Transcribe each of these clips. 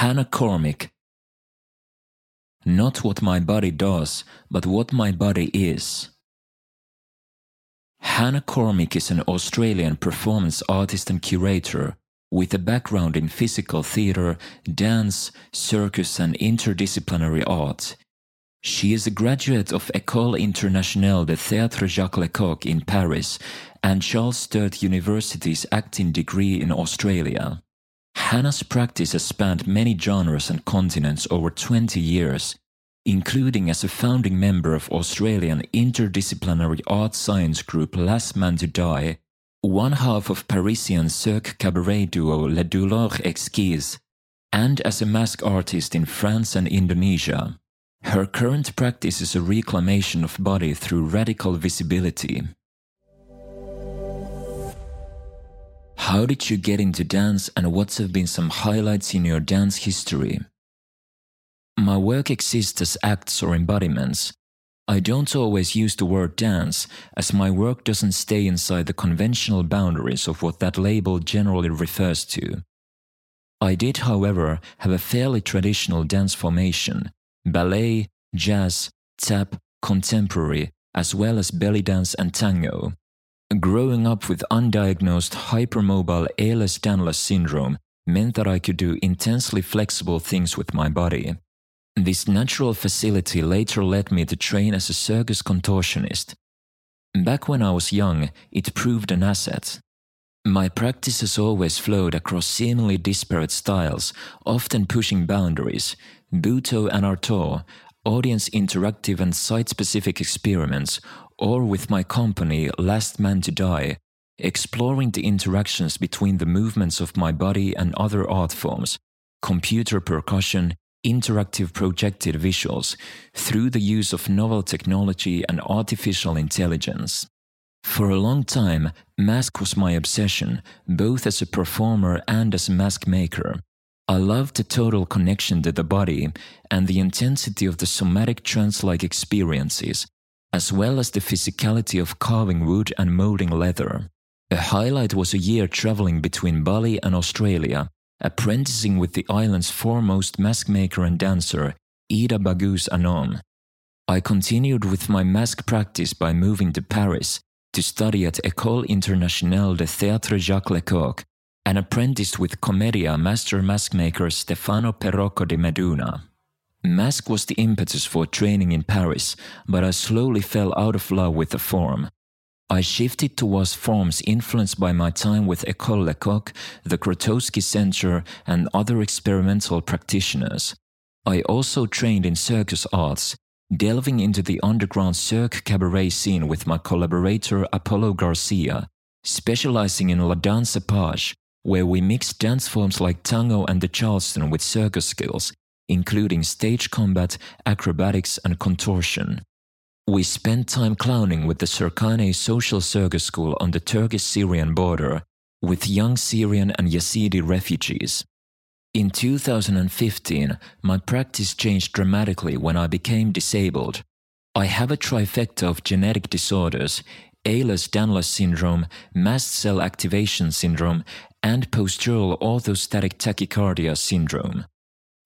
Hannah Cormick. Not what my body does, but what my body is. Hannah Cormick is an Australian performance artist and curator with a background in physical theatre, dance, circus, and interdisciplinary art. She is a graduate of École Internationale de Théâtre Jacques Lecoq in Paris and Charles Sturt University's acting degree in Australia. Hannah's practice has spanned many genres and continents over 20 years, including as a founding member of Australian interdisciplinary art science group Last Man to Die, one half of Parisian Cirque cabaret duo Les Douleurs Exquises, and as a mask artist in France and Indonesia. Her current practice is a reclamation of body through radical visibility. How did you get into dance and what have been some highlights in your dance history? My work exists as acts or embodiments. I don't always use the word dance, as my work doesn't stay inside the conventional boundaries of what that label generally refers to. I did, however, have a fairly traditional dance formation ballet, jazz, tap, contemporary, as well as belly dance and tango. Growing up with undiagnosed hypermobile Ehlers-Danlos syndrome meant that I could do intensely flexible things with my body. This natural facility later led me to train as a circus contortionist. Back when I was young, it proved an asset. My practice has always flowed across seemingly disparate styles, often pushing boundaries, Butoh and Artaud, audience interactive and site specific experiments, or with my company Last Man to Die, exploring the interactions between the movements of my body and other art forms, computer percussion, interactive projected visuals, through the use of novel technology and artificial intelligence. For a long time, mask was my obsession, both as a performer and as a mask maker. I loved the total connection to the body and the intensity of the somatic trance like experiences, as well as the physicality of carving wood and molding leather. A highlight was a year traveling between Bali and Australia, apprenticing with the island's foremost mask maker and dancer, Ida Bagus Anom. I continued with my mask practice by moving to Paris to study at École Internationale de Théâtre Jacques Lecoq and apprenticed with Commedia master mask maker Stefano Perocco di Meduna. Mask was the impetus for training in Paris, but I slowly fell out of love with the form. I shifted towards forms influenced by my time with École Lecoq, the Grotowski Center, and other experimental practitioners. I also trained in circus arts, delving into the underground Cirque cabaret scene with my collaborator Apollo Garcia, specializing in La Danse Apache, where we mixed dance forms like tango and the charleston with circus skills, including stage combat, acrobatics, and contortion. We spent time clowning with the Sirkhane Social Circus School on the Turkish Syrian border with young Syrian and Yazidi refugees. In 2015, my practice changed dramatically when I became disabled. I have a trifecta of genetic disorders Ehlers-Danlos syndrome, mast cell activation syndrome, and postural orthostatic tachycardia syndrome.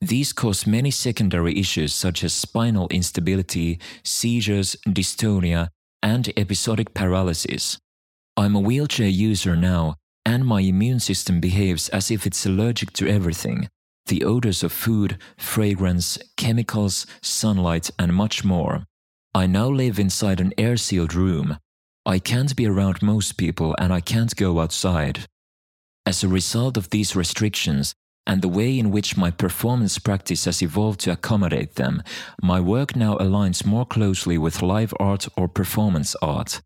These cause many secondary issues such as spinal instability, seizures, dystonia, and episodic paralysis. I'm a wheelchair user now, and my immune system behaves as if it's allergic to everything the odors of food, fragrance, chemicals, sunlight, and much more. I now live inside an air sealed room. I can't be around most people and I can't go outside. As a result of these restrictions, and the way in which my performance practice has evolved to accommodate them, my work now aligns more closely with live art or performance art.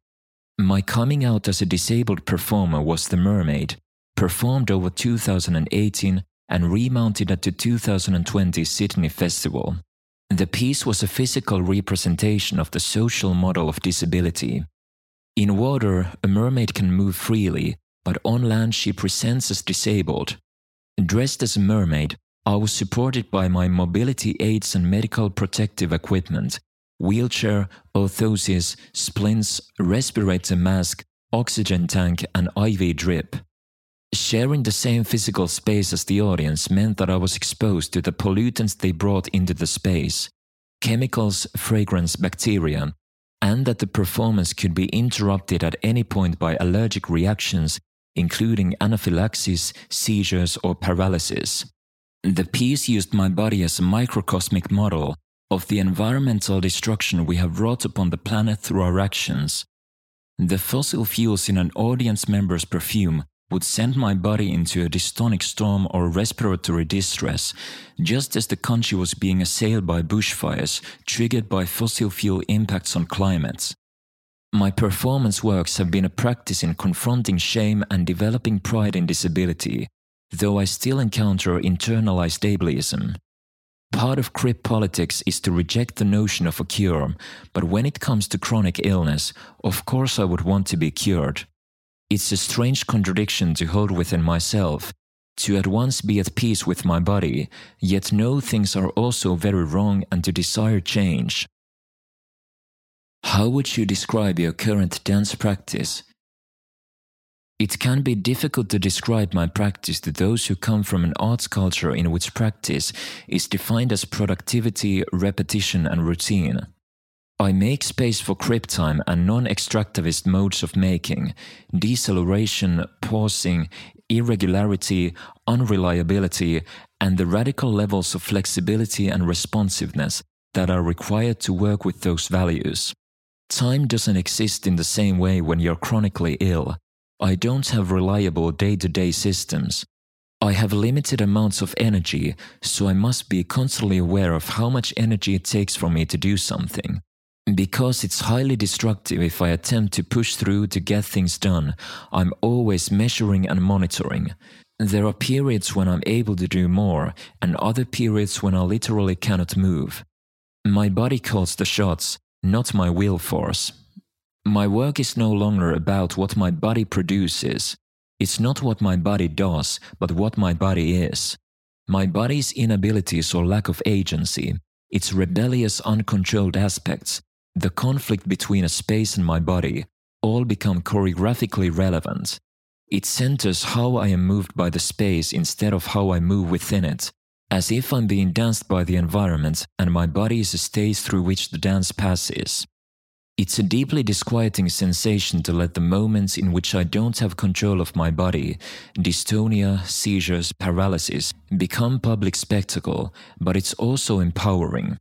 My coming out as a disabled performer was The Mermaid, performed over 2018 and remounted at the 2020 Sydney Festival. The piece was a physical representation of the social model of disability. In water, a mermaid can move freely, but on land she presents as disabled. Dressed as a mermaid, I was supported by my mobility aids and medical protective equipment wheelchair, orthosis, splints, respirator mask, oxygen tank, and IV drip. Sharing the same physical space as the audience meant that I was exposed to the pollutants they brought into the space chemicals, fragrance, bacteria, and that the performance could be interrupted at any point by allergic reactions, including anaphylaxis, seizures, or paralysis. The piece used my body as a microcosmic model of the environmental destruction we have wrought upon the planet through our actions. The fossil fuels in an audience member's perfume would send my body into a dystonic storm or respiratory distress, just as the country was being assailed by bushfires triggered by fossil fuel impacts on climates. My performance works have been a practice in confronting shame and developing pride in disability, though I still encounter internalized ableism. Part of crip politics is to reject the notion of a cure, but when it comes to chronic illness, of course I would want to be cured. It's a strange contradiction to hold within myself, to at once be at peace with my body, yet know things are also very wrong and to desire change. How would you describe your current dance practice? It can be difficult to describe my practice to those who come from an arts culture in which practice is defined as productivity, repetition, and routine. I make space for crip time and non extractivist modes of making, deceleration, pausing, irregularity, unreliability, and the radical levels of flexibility and responsiveness that are required to work with those values. Time doesn't exist in the same way when you're chronically ill. I don't have reliable day to day systems. I have limited amounts of energy, so I must be constantly aware of how much energy it takes for me to do something. Because it's highly destructive if I attempt to push through to get things done, I'm always measuring and monitoring. There are periods when I'm able to do more, and other periods when I literally cannot move. My body calls the shots, not my will force. My work is no longer about what my body produces. It's not what my body does, but what my body is. My body's inabilities or lack of agency, its rebellious, uncontrolled aspects, the conflict between a space and my body all become choreographically relevant. It centers how I am moved by the space instead of how I move within it, as if I'm being danced by the environment and my body is a stage through which the dance passes. It's a deeply disquieting sensation to let the moments in which I don't have control of my body, dystonia, seizures, paralysis, become public spectacle, but it's also empowering.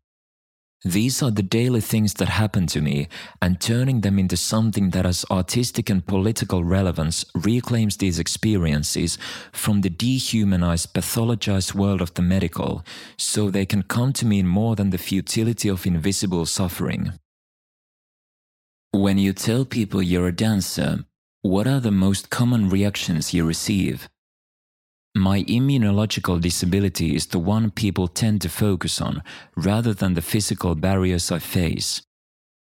These are the daily things that happen to me, and turning them into something that has artistic and political relevance reclaims these experiences from the dehumanized, pathologized world of the medical, so they can come to mean more than the futility of invisible suffering. When you tell people you're a dancer, what are the most common reactions you receive? My immunological disability is the one people tend to focus on rather than the physical barriers I face.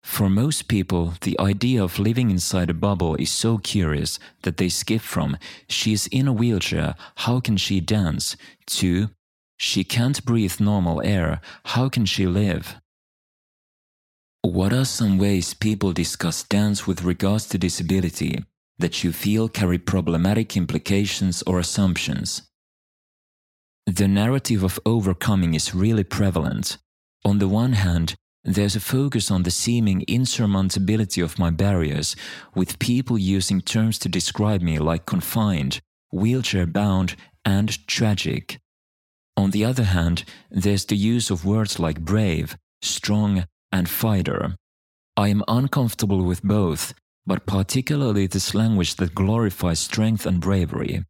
For most people, the idea of living inside a bubble is so curious that they skip from, she's in a wheelchair, how can she dance, to, she can't breathe normal air, how can she live? What are some ways people discuss dance with regards to disability that you feel carry problematic implications or assumptions. The narrative of overcoming is really prevalent. On the one hand, there's a focus on the seeming insurmountability of my barriers, with people using terms to describe me like confined, wheelchair bound, and tragic. On the other hand, there's the use of words like brave, strong, and fighter. I am uncomfortable with both but particularly this language that glorifies strength and bravery.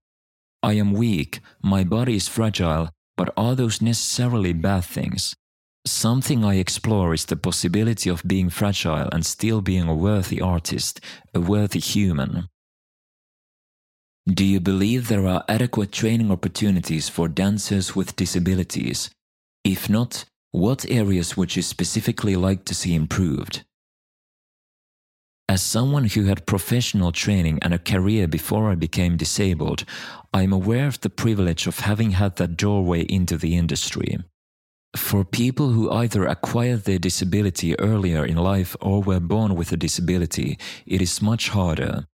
I am weak, my body is fragile, but are those necessarily bad things? Something I explore is the possibility of being fragile and still being a worthy artist, a worthy human. Do you believe there are adequate training opportunities for dancers with disabilities? If not, what areas would you specifically like to see improved? As someone who had professional training and a career before I became disabled, I am aware of the privilege of having had that doorway into the industry. For people who either acquired their disability earlier in life or were born with a disability, it is much harder.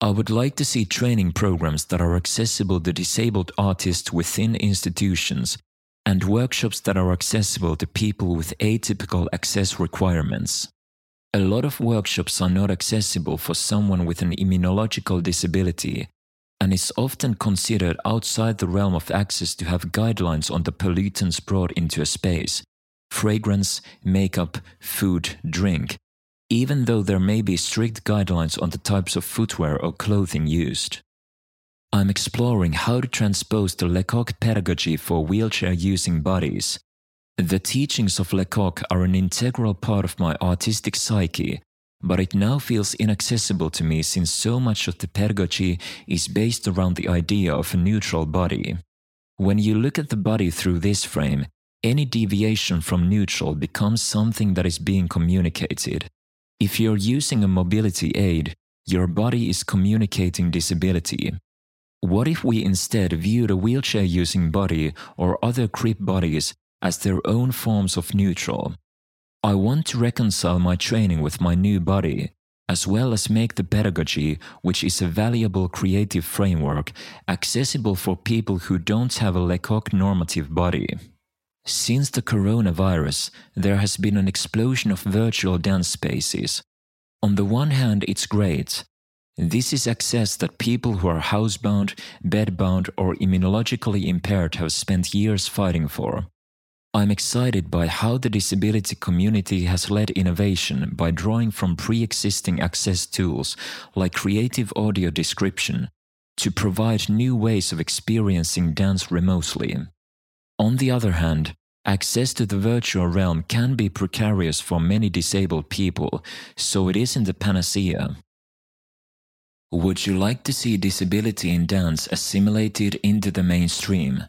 I would like to see training programs that are accessible to disabled artists within institutions and workshops that are accessible to people with atypical access requirements. A lot of workshops are not accessible for someone with an immunological disability, and it's often considered outside the realm of access to have guidelines on the pollutants brought into a space fragrance, makeup, food, drink, even though there may be strict guidelines on the types of footwear or clothing used. I'm exploring how to transpose the Lecoq pedagogy for wheelchair using bodies. The teachings of Lecoq are an integral part of my artistic psyche, but it now feels inaccessible to me since so much of the pedagogy is based around the idea of a neutral body. When you look at the body through this frame, any deviation from neutral becomes something that is being communicated. If you're using a mobility aid, your body is communicating disability. What if we instead viewed a wheelchair using body or other crip bodies as their own forms of neutral? I want to reconcile my training with my new body, as well as make the pedagogy, which is a valuable creative framework, accessible for people who don't have a Lecoq normative body. Since the coronavirus, there has been an explosion of virtual dance spaces. On the one hand, it's great, this is access that people who are housebound, bedbound, or immunologically impaired have spent years fighting for. I'm excited by how the disability community has led innovation by drawing from pre existing access tools like creative audio description to provide new ways of experiencing dance remotely. On the other hand, access to the virtual realm can be precarious for many disabled people, so it isn't a panacea. Would you like to see disability in dance assimilated into the mainstream?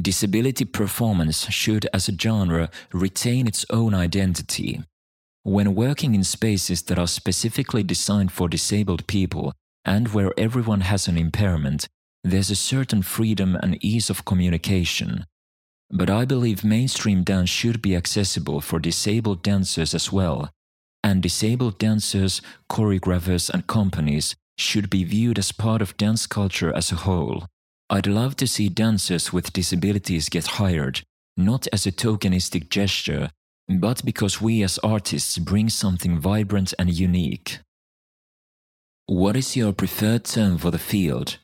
Disability performance should, as a genre, retain its own identity. When working in spaces that are specifically designed for disabled people and where everyone has an impairment, there's a certain freedom and ease of communication. But I believe mainstream dance should be accessible for disabled dancers as well, and disabled dancers, choreographers, and companies should be viewed as part of dance culture as a whole. I'd love to see dancers with disabilities get hired, not as a tokenistic gesture, but because we as artists bring something vibrant and unique. What is your preferred term for the field?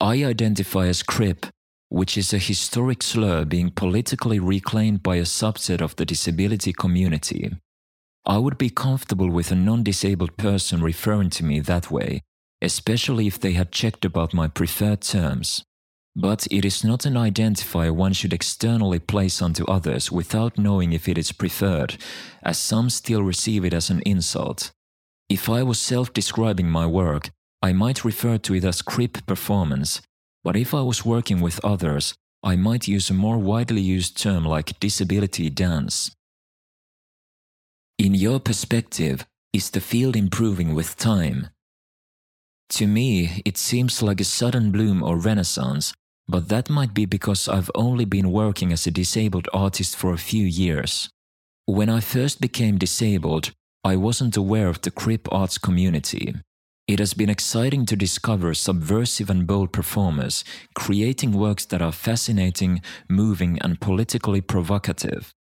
I identify as crip, which is a historic slur being politically reclaimed by a subset of the disability community. I would be comfortable with a non disabled person referring to me that way, especially if they had checked about my preferred terms. But it is not an identifier one should externally place onto others without knowing if it is preferred, as some still receive it as an insult. If I was self describing my work, I might refer to it as crip performance, but if I was working with others, I might use a more widely used term like disability dance. In your perspective, is the field improving with time? To me, it seems like a sudden bloom or renaissance, but that might be because I've only been working as a disabled artist for a few years. When I first became disabled, I wasn't aware of the crip arts community. It has been exciting to discover subversive and bold performers creating works that are fascinating, moving, and politically provocative.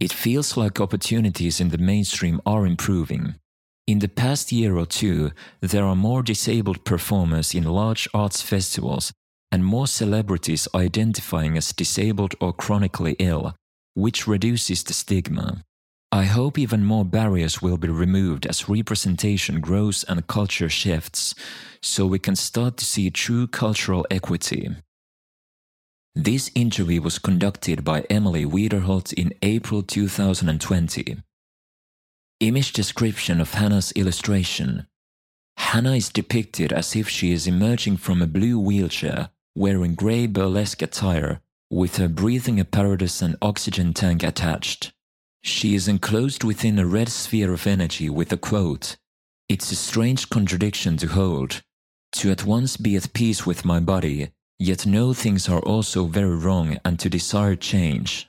It feels like opportunities in the mainstream are improving. In the past year or two, there are more disabled performers in large arts festivals and more celebrities identifying as disabled or chronically ill, which reduces the stigma. I hope even more barriers will be removed as representation grows and culture shifts, so we can start to see true cultural equity. This interview was conducted by Emily Wiederholt in April 2020. Image description of Hannah's illustration. Hannah is depicted as if she is emerging from a blue wheelchair, wearing grey burlesque attire, with her breathing apparatus and oxygen tank attached. She is enclosed within a red sphere of energy with a quote It's a strange contradiction to hold. To at once be at peace with my body Yet know things are also very wrong and to desire change.